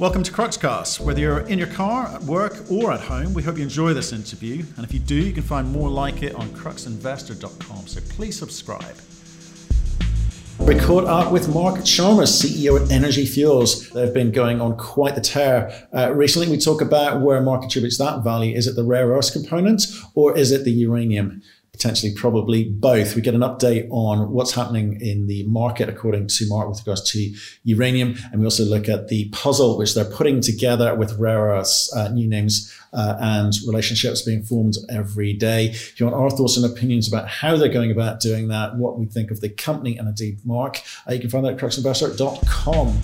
Welcome to Cruxcast. Whether you're in your car, at work, or at home, we hope you enjoy this interview. And if you do, you can find more like it on cruxinvestor.com. So please subscribe. We caught up with Mark Chalmers, CEO at Energy Fuels. They've been going on quite the tear. Uh, recently, we talk about where Mark attributes that value. Is it the rare earth component or is it the uranium? Potentially probably both. We get an update on what's happening in the market according to Mark with regards to uranium. And we also look at the puzzle which they're putting together with rare earths, uh, new names uh, and relationships being formed every day. If you want our thoughts and opinions about how they're going about doing that, what we think of the company and indeed Mark, uh, you can find that at cruxinvestor.com.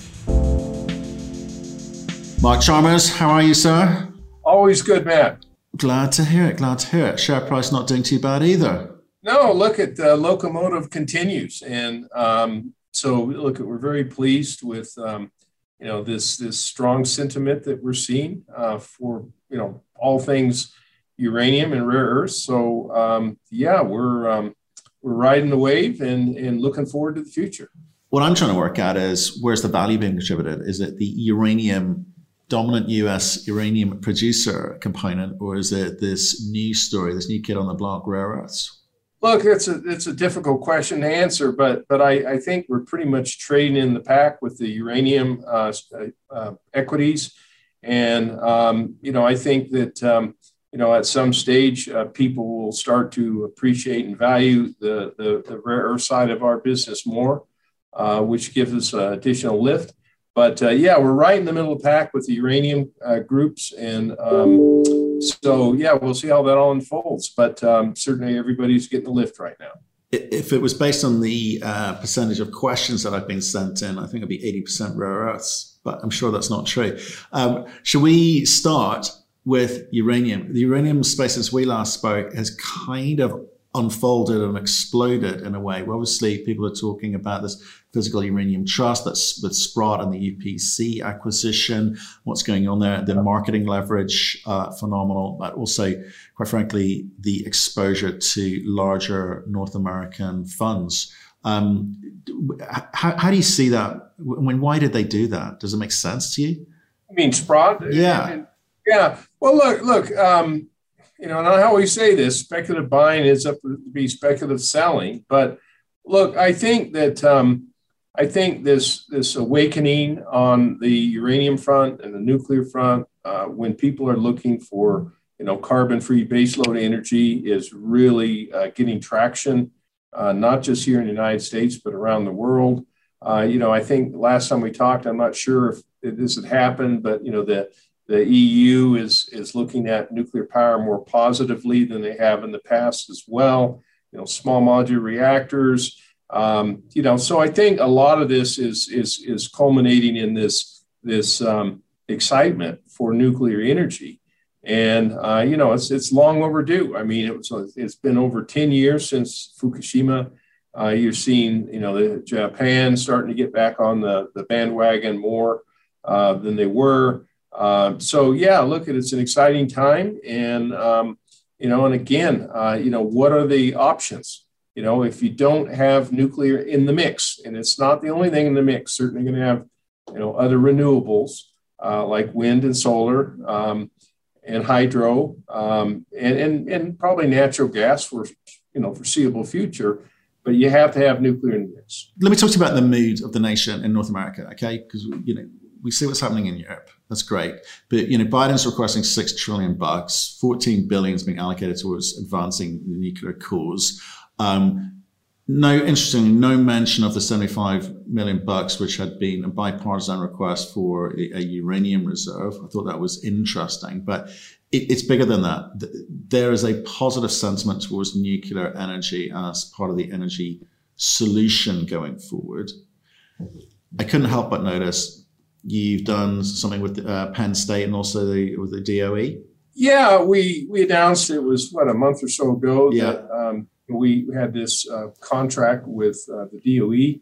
Mark Chalmers, how are you, sir? Always good, Matt. Glad to hear it. Glad to hear it. Share price not doing too bad either. No, look at the locomotive continues, and um, so look at we're very pleased with um, you know this this strong sentiment that we're seeing uh, for you know all things uranium and rare earths. So um, yeah, we're um, we're riding the wave and and looking forward to the future. What I'm trying to work out is where's the value being contributed? Is it the uranium dominant US uranium producer component, or is it this new story, this new kid on the block, rare earths? Look, it's a it's a difficult question to answer, but but I, I think we're pretty much trading in the pack with the uranium uh, uh, equities, and um, you know I think that um, you know at some stage uh, people will start to appreciate and value the the, the rare earth side of our business more, uh, which gives us additional lift. But uh, yeah, we're right in the middle of the pack with the uranium uh, groups. And um, so, yeah, we'll see how that all unfolds. But um, certainly everybody's getting a lift right now. If it was based on the uh, percentage of questions that I've been sent in, I think it'd be 80% rare earths, but I'm sure that's not true. Um, should we start with uranium? The uranium space since we last spoke has kind of unfolded and exploded in a way. Well, obviously, people are talking about this physical uranium trust that's with Sprott and the UPC acquisition. What's going on there? The marketing leverage, uh, phenomenal, but also, quite frankly, the exposure to larger North American funds. Um, how, how do you see that? When why did they do that? Does it make sense to you? I mean Sprott? Yeah. Yeah. Well, look, look. Um, you know, and I always say this: speculative buying is up to be speculative selling. But look, I think that um, I think this this awakening on the uranium front and the nuclear front, uh, when people are looking for you know carbon-free baseload energy, is really uh, getting traction, uh, not just here in the United States but around the world. Uh, you know, I think last time we talked, I'm not sure if this had happened, but you know the the EU is, is looking at nuclear power more positively than they have in the past as well. You know, small modular reactors. Um, you know, so I think a lot of this is is is culminating in this this um, excitement for nuclear energy, and uh, you know, it's it's long overdue. I mean, it was it's been over ten years since Fukushima. Uh, you're seeing, you know, Japan starting to get back on the the bandwagon more uh, than they were. Uh, so yeah, look, it's an exciting time, and um, you know, and again, uh, you know, what are the options? You know, if you don't have nuclear in the mix, and it's not the only thing in the mix, certainly going to have you know other renewables uh, like wind and solar um, and hydro, um, and, and and probably natural gas for you know foreseeable future but you have to have nuclear in the mix. Let me talk to you about the mood of the nation in North America, okay? Because you know we see what's happening in Europe. That's great. But you know, Biden's requesting six trillion bucks, 14 billion is being allocated towards advancing the nuclear cause. Um, no, interestingly, no mention of the 75 million bucks, which had been a bipartisan request for a, a uranium reserve. I thought that was interesting, but it, it's bigger than that. There is a positive sentiment towards nuclear energy as part of the energy solution going forward. I couldn't help but notice you've done something with uh, Penn State and also the, with the DOE. Yeah, we we announced it was what a month or so ago yeah. that um, we had this uh, contract with uh, the DOE.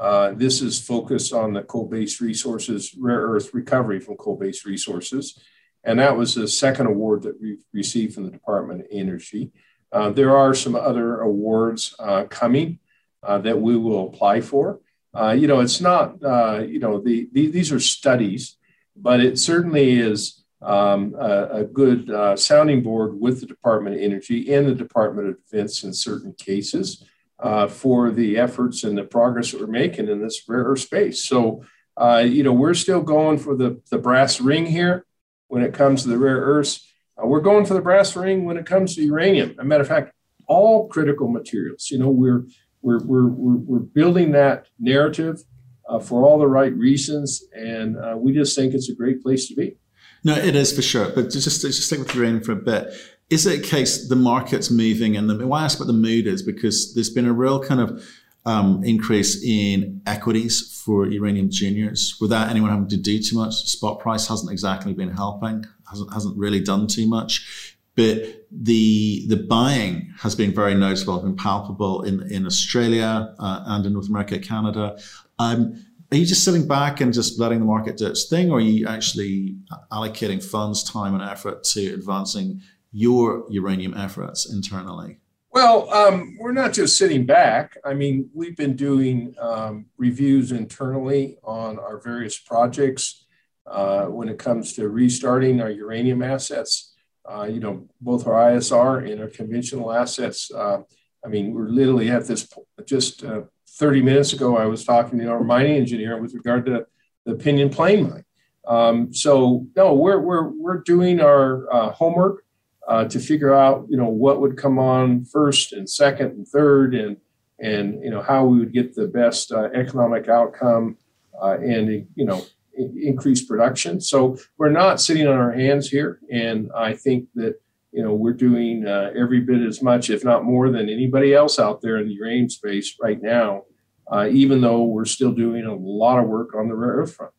Uh, this is focused on the coal-based resources, rare earth recovery from coal-based resources, and that was the second award that we received from the Department of Energy. Uh, there are some other awards uh, coming that we will apply for. Uh, you know, it's not, uh, you know, the, the, these are studies. but it certainly is um, a, a, good uh, sounding board with the Department of Energy and the Department of Defense in certain cases uh, for the efforts and the progress that we're making in this rare earth space. So, uh, you know, we're still going for the, the brass ring here when it comes to the rare earths. Uh, we're going for the brass ring when it comes to uranium. As a matter of fact, all critical materials. You know, we're we're we're we're, building that narrative uh, for all the right reasons, and uh, we just think it's a great place to be. No, it is for sure. But just just stick with uranium for a bit. Is it a case the market's moving, and the, why I ask what the mood is because there's been a real kind of um, increase in equities for uranium juniors without anyone having to do too much. Spot price hasn't exactly been helping, hasn't, hasn't really done too much. But the the buying has been very noticeable, been palpable in in Australia uh, and in North America, Canada. Um, are you just sitting back and just letting the market do its thing, or are you actually allocating funds, time, and effort to advancing your uranium efforts internally? Well, um, we're not just sitting back. I mean, we've been doing um, reviews internally on our various projects uh, when it comes to restarting our uranium assets. Uh, you know, both our ISR and our conventional assets. Uh, I mean, we're literally at this just uh, 30 minutes ago. I was talking to our mining engineer with regard to the Pinyon Plain mine. Um, so no, we're we're we're doing our uh, homework uh, to figure out, you know, what would come on first and second and third, and and you know how we would get the best uh, economic outcome and you know increase production. So we're not sitting on our hands here, and I think that you know we're doing uh, every bit as much, if not more, than anybody else out there in the uranium space right now. Uh, even though we're still doing a lot of work on the rare earth front.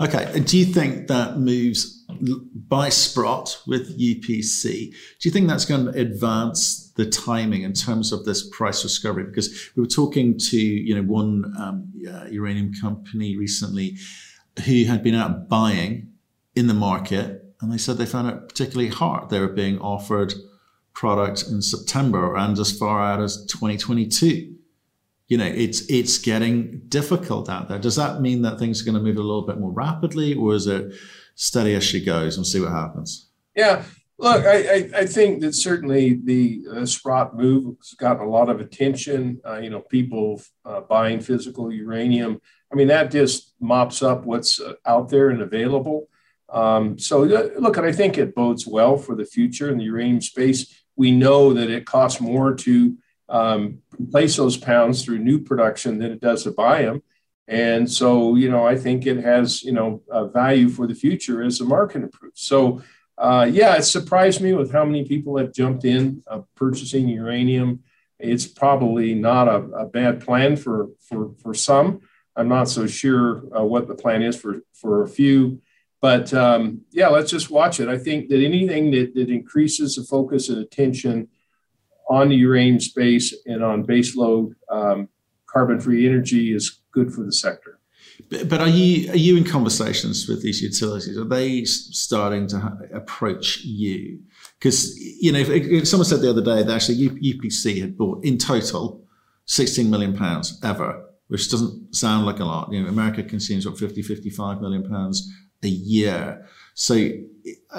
Okay. Do you think that moves by Sprott with UPC? Do you think that's going to advance the timing in terms of this price discovery? Because we were talking to you know one um, uh, uranium company recently who had been out buying in the market, and they said they found it particularly hard. They were being offered product in September and as far out as 2022 you know, it's it's getting difficult out there. Does that mean that things are going to move a little bit more rapidly, or is it steady as she goes and see what happens? Yeah, look, I, I, think that certainly the uh, Sprott move has gotten a lot of attention. Uh, you know, people uh, buying physical uranium. I mean, that just mops up what's uh, out there and available. Um, so, uh, look, I think it bodes well for the future in the uranium space. We know that it costs more to um, replace those pounds through new production than it does to buy them. And so, you know, I think it has, you know, value for the future as the market improves. So, uh, yeah, it surprised me with how many people have jumped in uh, purchasing uranium. It's probably not a, a, bad plan for, for, for some. I'm not so sure uh, what the plan is for, for a few. But um, yeah, let's just watch it. I think that anything that, that increases the focus and attention on the uranium space and on baseload um, carbon-free energy is good for the sector. But, are you are you in conversations with these utilities? Are they starting to approach you? Because you know, if, if, someone said the other day that actually UPC had bought in total 16 million pounds ever, which doesn't sound like a lot. You know, America consumes what 50, 55 million pounds a year. So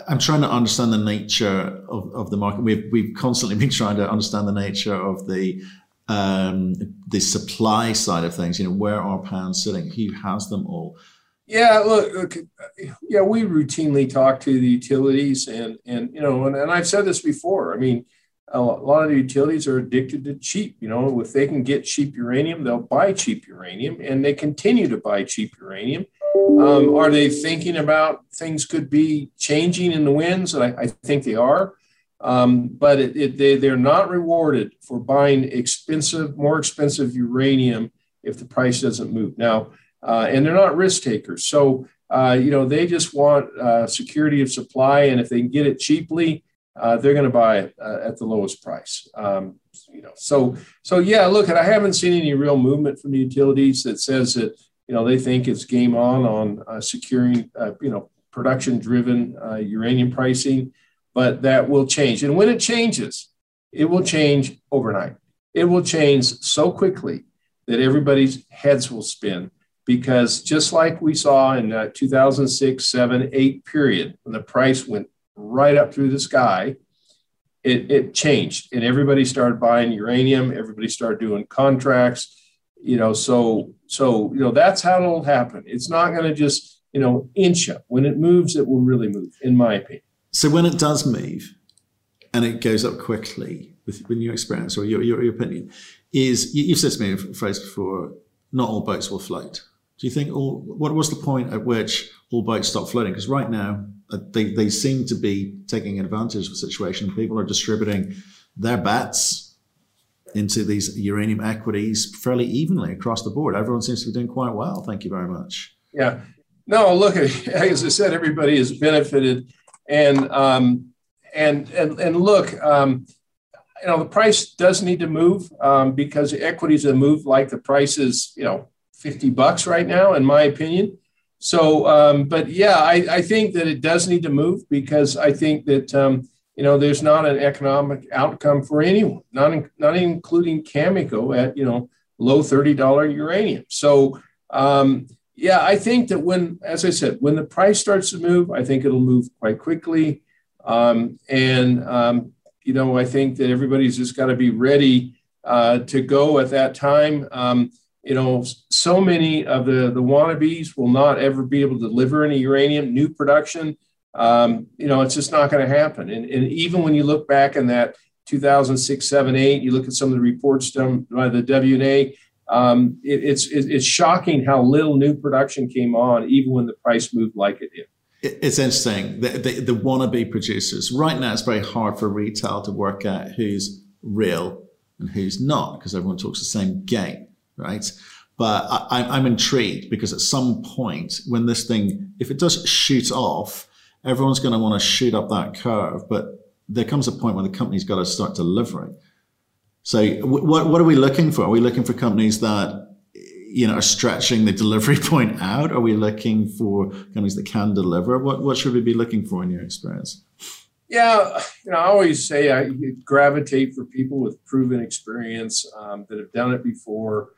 I'm trying to understand the nature of, of the market. We've, we've constantly been trying to understand the nature of the um, the supply side of things. You know, where are pounds sitting? Who has them all? Yeah, look, look, yeah, we routinely talk to the utilities, and and you know, and, and I've said this before. I mean, a lot of the utilities are addicted to cheap. You know, if they can get cheap uranium, they'll buy cheap uranium, and they continue to buy cheap uranium. Um, are they thinking about things could be changing in the winds? I, I think they are. Um, but it, it, they, they're not rewarded for buying expensive, more expensive uranium if the price doesn't move. Now, uh, and they're not risk takers. So, uh, you know, they just want uh, security of supply. And if they can get it cheaply, uh, they're going to buy it uh, at the lowest price. Um, you know, so, so yeah, look, I haven't seen any real movement from the utilities that says that, you know, they think it's game on on uh, securing, you know, production driven uranium pricing, but that will change. And when it changes, it will change overnight. It will change so quickly that everybody's heads will spin because just like we saw in uh, 2006, 7, 8 period, when the price went right up through the sky, it, it changed and everybody started buying uranium. Everybody started doing contracts, you know, so, so, you know, that's how it'll happen. It's not going to just, you know, inch up. When it moves, it will really move, in my opinion. So when it does move and it goes up quickly, with, with your experience or your, your, your opinion, is you, have said to me a phrase before, not all boats will float. Do you think all, what was the point at which all boats stop floating? Because right now uh, they, they seem to be taking advantage of the situation. People are distributing their bets into these uranium equities fairly evenly across the board. Everyone seems to be doing quite well. Thank you very much. Yeah. No, look, as I said, everybody has benefited. And, um, and, and, and look, um, you know, the price does need to move um, because equities have moved like the price is, you know, 50 bucks right now, in my opinion. So, um, but yeah, I, I, think that it does need to move because I think that, um, you know, there's not an economic outcome for anyone, not, in, not including Cameco at, you know, low $30 uranium. So, um, yeah, I think that when, as I said, when the price starts to move, I think it'll move quite quickly. Um, and, um, you know, I think that everybody's just got to be ready uh, to go at that time. Um, you know, so many of the, the wannabes will not ever be able to deliver any uranium, new production. Um, you know, it's just not going to happen. And, and even when you look back in that 2006, 7, 8, you look at some of the reports done by the WNA, um, it, it's, it, it's shocking how little new production came on, even when the price moved like it did. It's interesting. The, the, the wannabe producers, right now, it's very hard for retail to work out who's real and who's not because everyone talks the same game, right? But I, I'm intrigued because at some point, when this thing, if it does shoot off, everyone's going to want to shoot up that curve. But there comes a point where the company's got to start delivering. So, what, what are we looking for? Are we looking for companies that you know, are stretching the delivery point out? Are we looking for companies that can deliver? What what should we be looking for in your experience? Yeah, you know, I always say I gravitate for people with proven experience um, that have done it before.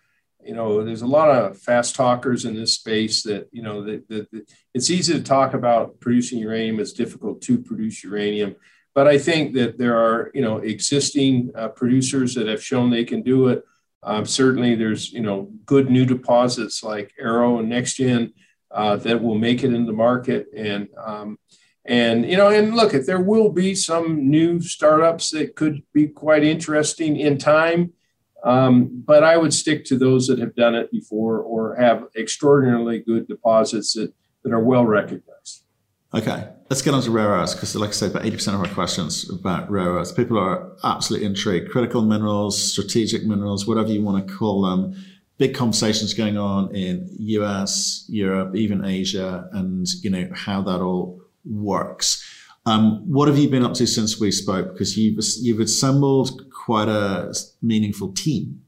You know, there's a lot of fast talkers in this space that you know that, that, that it's easy to talk about producing uranium. It's difficult to produce uranium, but I think that there are you know existing uh, producers that have shown they can do it. Um, certainly, there's you know good new deposits like Arrow and NextGen uh, that will make it in the market, and um, and you know, and look, if there will be some new startups that could be quite interesting in time, um, but I would stick to those that have done it before or have extraordinarily good deposits that that are well recognized. Okay, let's get on to rare earths because, like I said, about 80% of our questions about rare earths. People are absolutely intrigued. Critical minerals, strategic minerals, whatever you want to call them. Big conversations going on in US, Europe, even Asia, and you know how that all works. Um, what have you been up to since we spoke? Because you've you've assembled quite a meaningful team.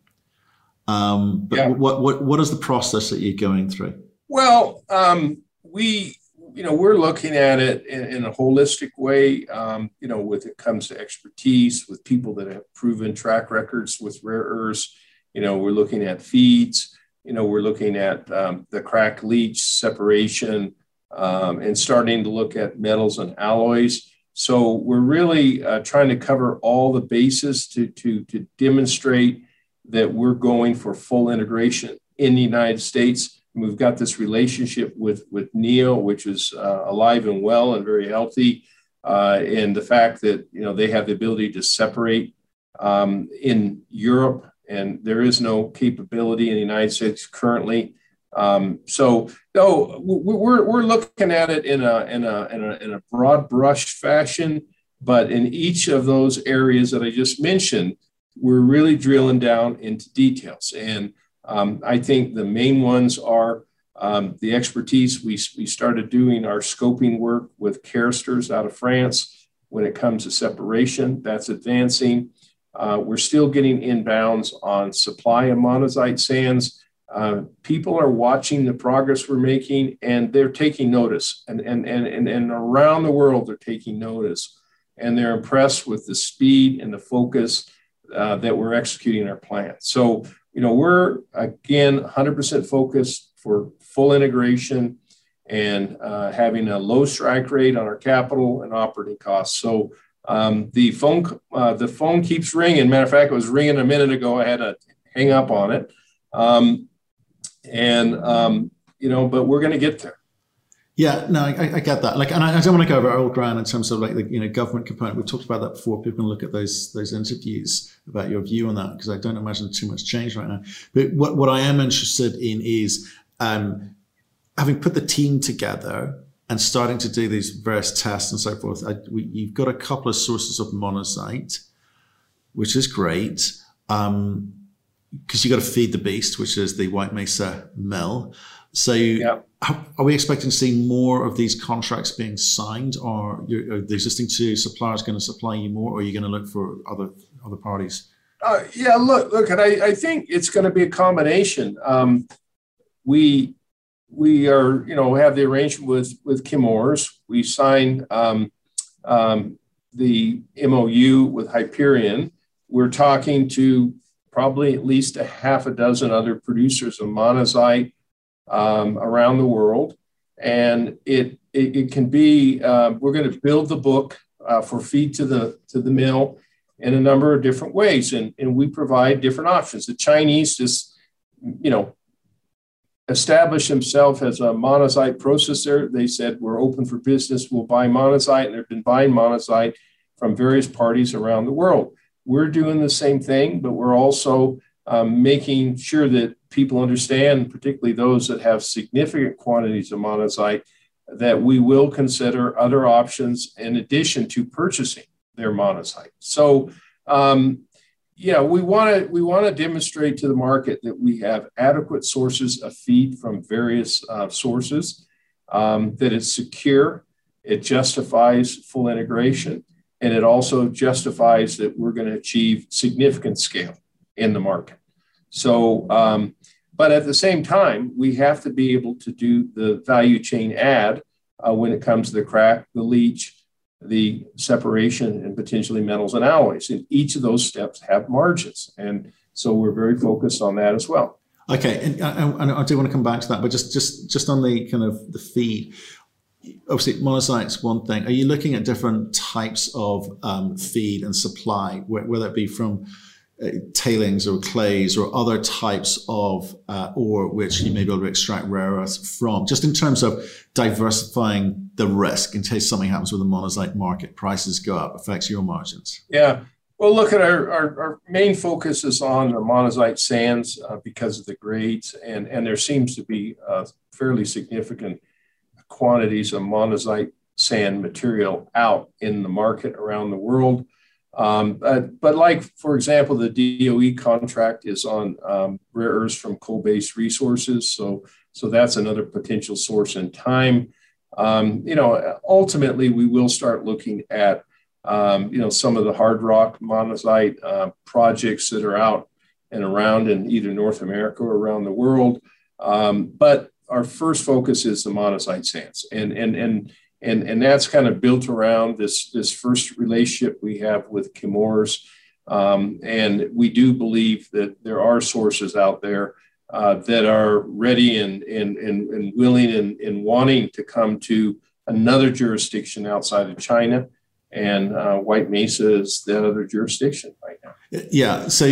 Um, but yeah. what what what is the process that you're going through? Well, um, we you know, we're looking at it in, in a holistic way. Um, you know, with it comes to expertise, with people that have proven track records with rare earths. You know, we're looking at feeds. You know, we're looking at um, the crack leach separation, um, and starting to look at metals and alloys. So we're really uh, trying to cover all the bases to to to demonstrate that we're going for full integration in the United States We've got this relationship with, with Neo, which is uh, alive and well and very healthy. Uh, and the fact that you know they have the ability to separate um, in Europe, and there is no capability in the United States currently. Um, so no, we're, we're looking at it in a, in, a, in, a, in a broad brush fashion, but in each of those areas that I just mentioned, we're really drilling down into details. And um, I think the main ones are um, the expertise. We, we started doing our scoping work with Caresters out of France when it comes to separation. That's advancing. Uh, we're still getting inbounds on supply of monazite sands. Uh, people are watching the progress we're making and they're taking notice. And, and, and, and, and around the world, they're taking notice. And they're impressed with the speed and the focus uh, that we're executing our plan. So you know, we're again 100% focused for full integration and uh, having a low strike rate on our capital and operating costs. So um, the phone uh, the phone keeps ringing. Matter of fact, it was ringing a minute ago. I had to hang up on it, um, and um, you know, but we're going to get there. Yeah, no, I, I, get that. Like, and I, I don't want to go over old ground in terms of like the you know government component. We've talked about that before. People can look at those those interviews about your view on that because I don't imagine too much change right now. But what what I am interested in is um, having put the team together and starting to do these various tests and so forth. I, we, you've got a couple of sources of monazite, which is great. Um, because you got to feed the beast, which is the White Mesa mill. So, are we expecting to see more of these contracts being signed, or are the existing two suppliers going to supply you more, or are you going to look for other other parties? Uh, yeah, look, look, and I, I think it's going to be a combination. Um, we we are, you know, have the arrangement with with Chemours. We signed um, um, the MOU with Hyperion. We're talking to probably at least a half a dozen other producers of monazite um, around the world. And it, it, it can be, uh, we're going to build the book uh, for feed to the, to the mill in a number of different ways. And, and we provide different options. The Chinese just, you know, established themselves as a monazite processor. They said, we're open for business. We'll buy monazite. And they've been buying monazite from various parties around the world. We're doing the same thing, but we're also um, making sure that people understand, particularly those that have significant quantities of monazite, that we will consider other options in addition to purchasing their monazite. So, um, yeah, we want to we want to demonstrate to the market that we have adequate sources of feed from various uh, sources, um, that it's secure, it justifies full integration, and it also justifies that we're going to achieve significant scale in the market. So, um, but at the same time, we have to be able to do the value chain add uh, when it comes to the crack, the leach, the separation, and potentially metals and alloys. And each of those steps have margins. And so we're very focused on that as well. Okay, and I, I do want to come back to that, but just just just on the kind of the feed. Obviously, monazite's one thing. Are you looking at different types of um, feed and supply, whether it be from uh, tailings or clays or other types of uh, ore which you may be able to extract rare earths from, just in terms of diversifying the risk in case something happens with the monazite market, prices go up, affects your margins? Yeah. Well, look at our, our, our main focus is on the monazite sands uh, because of the grades, and, and there seems to be uh, fairly significant quantities of monazite sand material out in the market around the world. Um, but, like, for example, the DOE contract is on um, rare earths from coal-based resources. So, so that's another potential source in time. Um, you know, ultimately, we will start looking at, um, you know, some of the hard rock monazite uh, projects that are out and around in either North America or around the world. Um, but our first focus is the monazite sands. And, and, and and and that's kind of built around this this first relationship we have with Chemours. Um, and we do believe that there are sources out there uh, that are ready and and and, and willing and, and wanting to come to another jurisdiction outside of China. And uh, White Mesa is that other jurisdiction right now. Yeah. So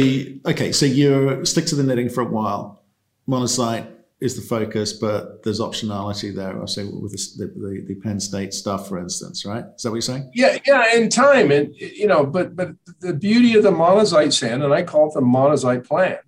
okay. So you're stick to the knitting for a while. Monazite, is the focus, but there's optionality there. I say with the, the, the, Penn State stuff, for instance, right? Is that what you're saying? Yeah, yeah, in time, and you know, but but the beauty of the monazite sand, and I call it the monazite plan,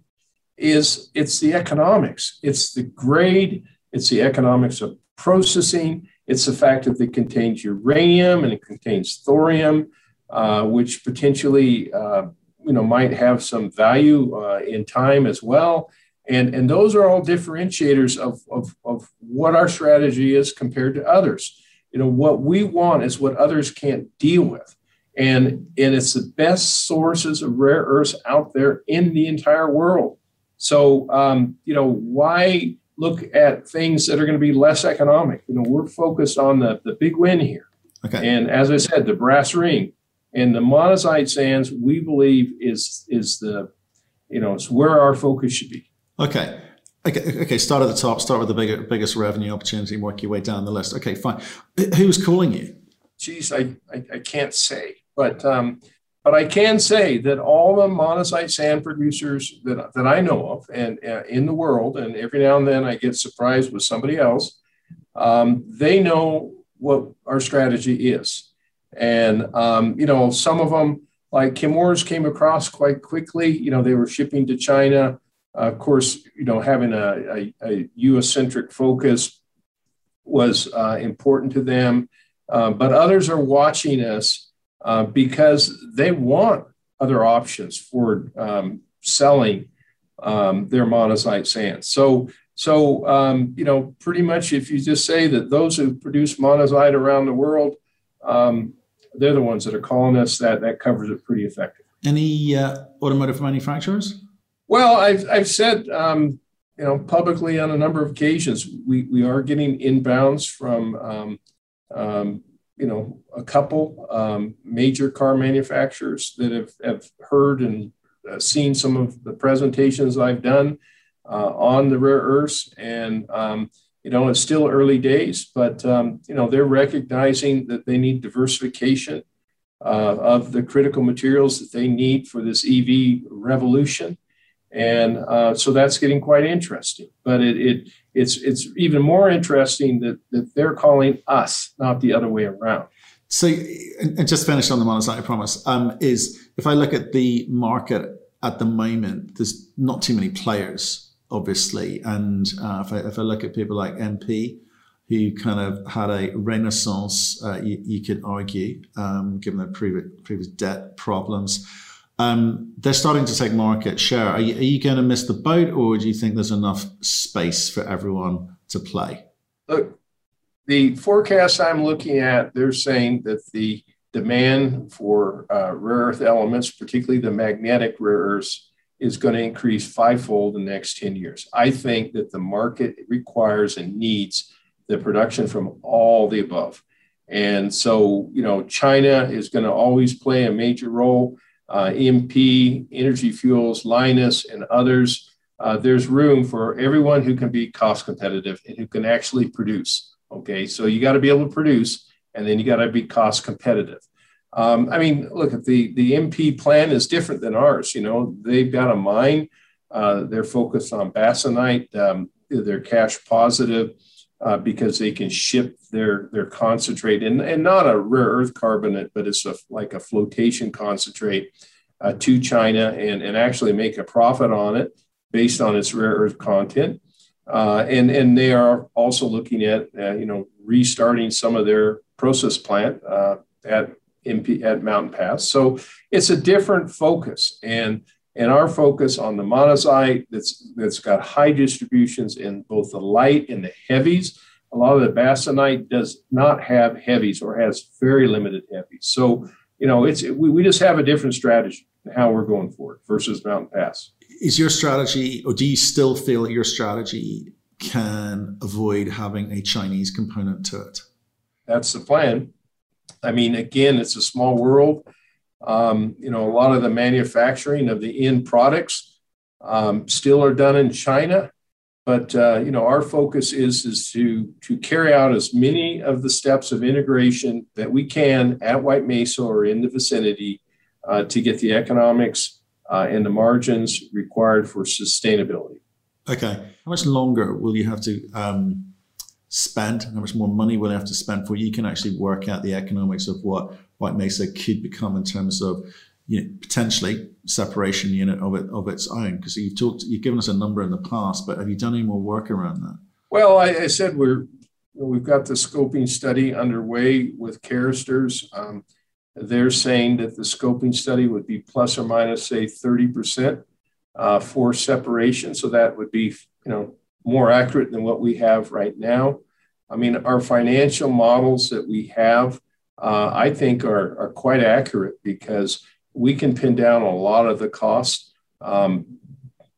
is it's the economics, it's the grade, it's the economics of processing, it's the fact that it contains uranium and it contains thorium, uh, which potentially uh, you know might have some value uh, in time as well and, and those are all differentiators of, of, of what our strategy is compared to others. You know, what we want is what others can't deal with. And, and it's the best sources of rare earths out there in the entire world. So, um, you know, why look at things that are going to be less economic? You know, we're focused on the, the big win here. Okay. And as I said, the brass ring and the monazite sands, we believe is, is the, you know, it's where our focus should be. Okay. Okay, okay. Start at the top. Start with the bigger, biggest revenue opportunity, and work your way down the list. Okay, fine. Who's calling you? Geez, I, I, I can't say, but um, but I can say that all the monazite sand producers that, that I know of and uh, in the world, and every now and then I get surprised with somebody else, um, they know what our strategy is. And, um, you know, some of them, like Chemours came across quite quickly. You know, they were shipping to China. Uh, of course, you know, having a, a, a US centric focus was uh, important to them. Uh, but others are watching us uh, because they want other options for um, selling um, their monazite sand. So, so um, you know, pretty much if you just say that those who produce monazite around the world, um, they're the ones that are calling us. That that covers it pretty effectively. Any uh, automotive manufacturers? Well, I've I've said um, you know publicly on a number of occasions we we are getting inbounds from um, um, you know, a couple um, major car manufacturers that have, have heard and uh, seen some of the presentations I've done uh, on the rare earths. And, um, you know, it's still early days, but, um, you know, they're recognizing that they need diversification uh, of the critical materials that they need for this EV revolution. And uh, so that's getting quite interesting. But it, it it's it's even more interesting that, that they're calling us, not the other way around. So, and just finish on the monazite, I promise. Um, is if I look at the market at the moment, there's not too many players, obviously, and uh, if, I, if I look at people like MP, who kind of had a renaissance, uh, you, you, could argue, um, given their previous, previous debt problems. Um, they're starting to take market share. Are you, are you going to miss the boat, or do you think there's enough space for everyone to play? Look, the forecast I'm looking at, they're saying that the demand for uh, rare earth elements, particularly the magnetic rare earths, is going to increase fivefold in the next 10 years. I think that the market requires and needs the production from all the above. And so, you know, China is going to always play a major role uh, MP, Energy Fuels, Lynas, and others, uh, there's room for everyone who can be cost competitive and who can actually produce. Okay, so you got to be able to produce, and then you got to be cost competitive. Um, I mean, look at the the MP plan is different than ours. You know, they've got a mine. Uh, they're focused on bastnäsite. Um, they're cash positive uh, because they can ship their their concentrate and, and not a rare earth carbonate, but it's a, like a flotation concentrate uh, to China and, and actually make a profit on it based on its rare earth content. Uh, and and they are also looking at uh, you know restarting some of their process plant uh, at MP, at Mountain Pass. So it's a different focus and and our focus on the monazite that's that's got high distributions in both the light and the heavies. A lot of the bastnäsite does not have heavies or has very limited heavies. So you know, it's we, we just have a different strategy how we're going forward versus Mountain Pass. Is your strategy, or do you still feel that your strategy can avoid having a Chinese component to it? That's the plan. I mean, again, it's a small world um, you know, a lot of the manufacturing of the end products um, still are done in China, but uh, you know, our focus is is to to carry out as many of the steps of integration that we can at White Mesa or in the vicinity uh, to get the economics uh, and the margins required for sustainability. Okay, how much longer will you have to um, spend? How much more money will you have to spend for, you can actually work out the economics of what White Mesa could become in terms of you know, potentially separation unit of it of its own? Because you've talked, you've given us a number in the past, but have you done any more work around that? Well, I, I said we're we've got the scoping study underway with Caresters. Um, they're saying that the scoping study would be plus or minus say thirty percent uh, for separation, so that would be you know more accurate than what we have right now. I mean, our financial models that we have uh, I think are, are quite accurate because we can pin down a lot of the costs, um,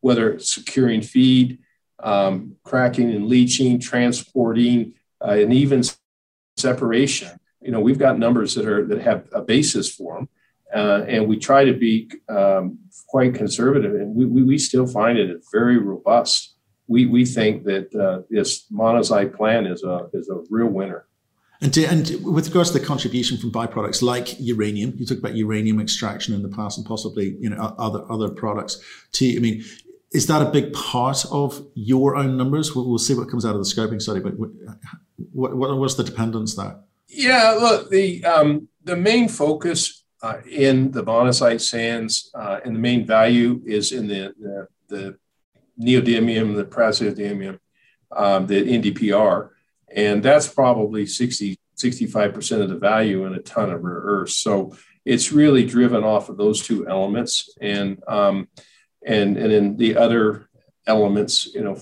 whether it's securing feed, um, cracking and leaching, transporting, uh, and even separation. You know, we've got numbers that are that have a basis for them, uh, and we try to be um, quite conservative, and we, we, we still find it very robust. We we think that uh, this monazite plan is a is a real winner. And, to, and with regards to the contribution from byproducts like uranium, you talked about uranium extraction in the past and possibly you know other other products. To I mean, is that a big part of your own numbers? We'll, we'll see what comes out of the scoping study, but what, what, what's the dependence there? Yeah, look, the um, the main focus uh, in the monazite sands uh, and the main value is in the the, the neodymium, the praseodymium, um, the NdPr, and that's probably 60 65% of the value in a ton of rare earths. So it's really driven off of those two elements, and um, and and then the other elements, you know,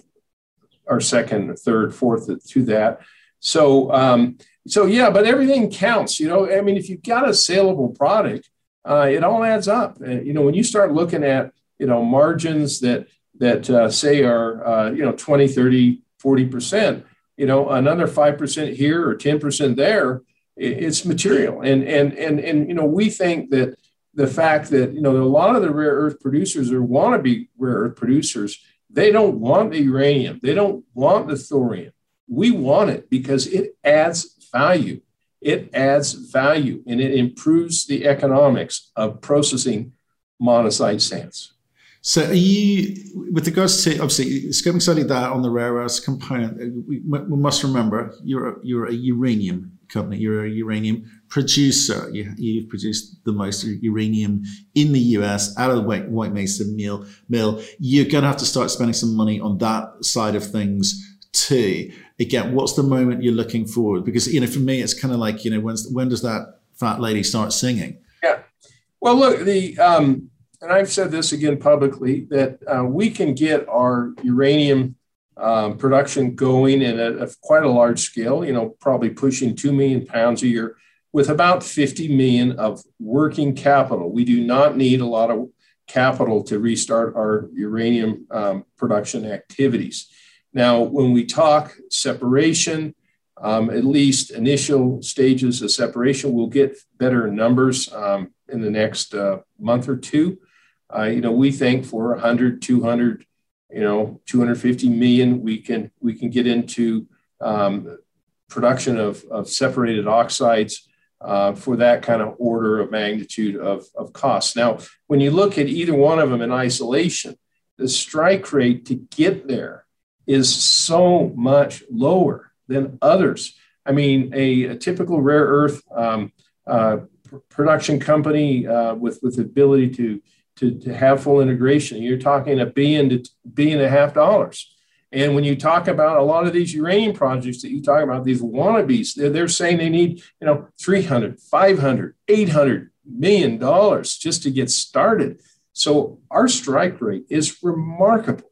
are second, third, fourth to that. So um, so yeah, but everything counts. You know, I mean, if you've got a saleable product, uh, it all adds up. And, you know, when you start looking at you know margins that that uh, say are uh, you know 20, 30, 40 percent, you know, another five percent here or 10 percent there, it's material. And and and and you know, we think that the fact that you know a lot of the rare earth producers or want to be rare earth producers, they don't want the uranium, they don't want the thorium. We want it because it adds value. It adds value and it improves the economics of processing monazite sands. So, are you, with regards to obviously scoping study that on the rare earths component, we, we must remember you're a, you're a uranium company, you're a uranium producer. You, you've produced the most uranium in the US out of the White, White Mesa mill. Mill. You're going to have to start spending some money on that side of things too again, what's the moment you're looking forward? Because you know, for me, it's kind of like you know, when when does that fat lady start singing? Yeah. Well, look, the um, and I've said this again publicly that uh, we can get our uranium um, production going at a, a, quite a large scale. You know, probably pushing two million pounds a year with about 50 million of working capital. We do not need a lot of capital to restart our uranium um, production activities. Now, when we talk separation, um, at least initial stages of separation, we'll get better numbers um, in the next uh, month or two. Uh, you know, we think for 100, 200, you know, 250 million, we can we can get into um, production of, of separated oxides uh, for that kind of order of magnitude of, of cost. Now, when you look at either one of them in isolation, the strike rate to get there is so much lower than others. I mean, a, a typical rare earth um, uh, production company uh, with with the ability to, to to have full integration, you're talking a billion to billion and a half dollars. And when you talk about a lot of these uranium projects that you talk about, these wannabes, they're, they're saying they need, you know, 300, 500, 800 million dollars just to get started. So our strike rate is remarkable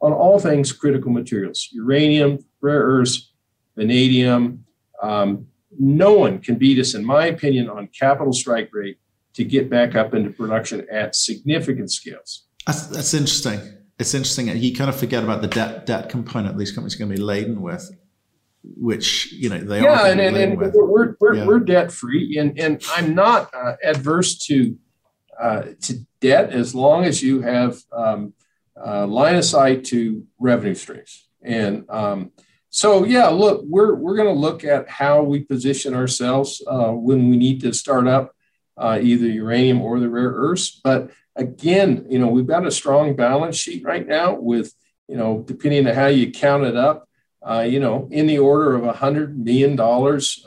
on all things critical materials uranium, rare earths, vanadium. Um, no one can beat us, in my opinion, on capital strike rate to get back up into production at significant scales. That's, that's interesting. It's interesting. You kind of forget about the debt debt component these companies are going to be laden with, which you know they yeah, are. Yeah, and, and, and we're we're, yeah. we're debt free, and and I'm not uh, adverse to uh, to debt as long as you have um, uh, line of sight to revenue streams. And um, so, yeah, look, we're, we're going to look at how we position ourselves uh, when we need to start up uh, either uranium or the rare earths. But again, you know, we've got a strong balance sheet right now with, you know, depending on how you count it up, uh, you know, in the order of $100 million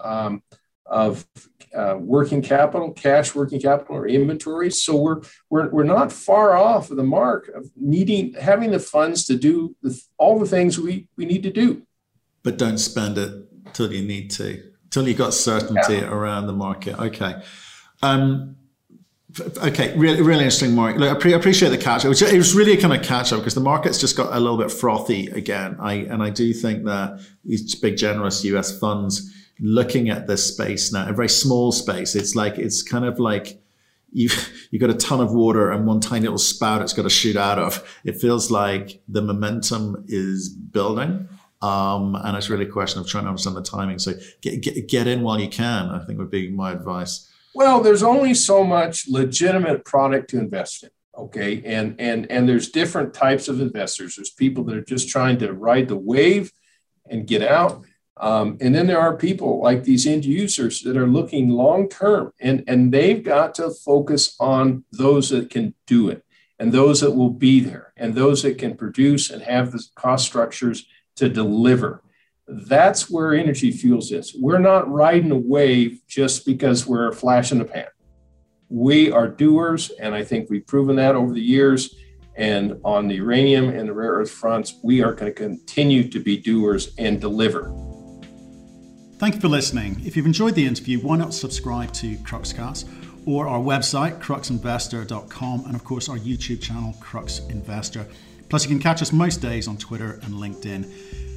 um, of uh, working capital, cash working capital, or inventory. So we're, we're, we're not far off of the mark of needing, having the funds to do the, all the things we, we need to do. But don't spend it till you need to, till you've got certainty yeah. around the market. Okay. Um, Okay, really, really interesting, Mark. Look, I pre- appreciate the catch. It was, it was really a kind of catch up because the market's just got a little bit frothy again. I and I do think that these big generous US funds looking at this space now, a very small space. It's like it's kind of like you've you got a ton of water and one tiny little spout it's got to shoot out of. It feels like the momentum is building. Um, and it's really a question of trying to understand the timing. So get, get, get in while you can, I think would be my advice. Well, there's only so much legitimate product to invest in. Okay, and and and there's different types of investors. There's people that are just trying to ride the wave and get out. Um, and then there are people like these end users that are looking long term, and, and they've got to focus on those that can do it, and those that will be there, and those that can produce and have the cost structures to deliver. That's where Energy Fuels is. We're not riding a wave just because we're a flash in the pan. We are doers, and I think we've proven that over the years. And on the uranium and the rare earth fronts, we are going to continue to be doers and deliver. Thank you for listening. If you've enjoyed the interview, why not subscribe to Cruxcast or our website, cruxinvestor.com, and of course our YouTube channel, Crux Investor. Plus, you can catch us most days on Twitter and LinkedIn.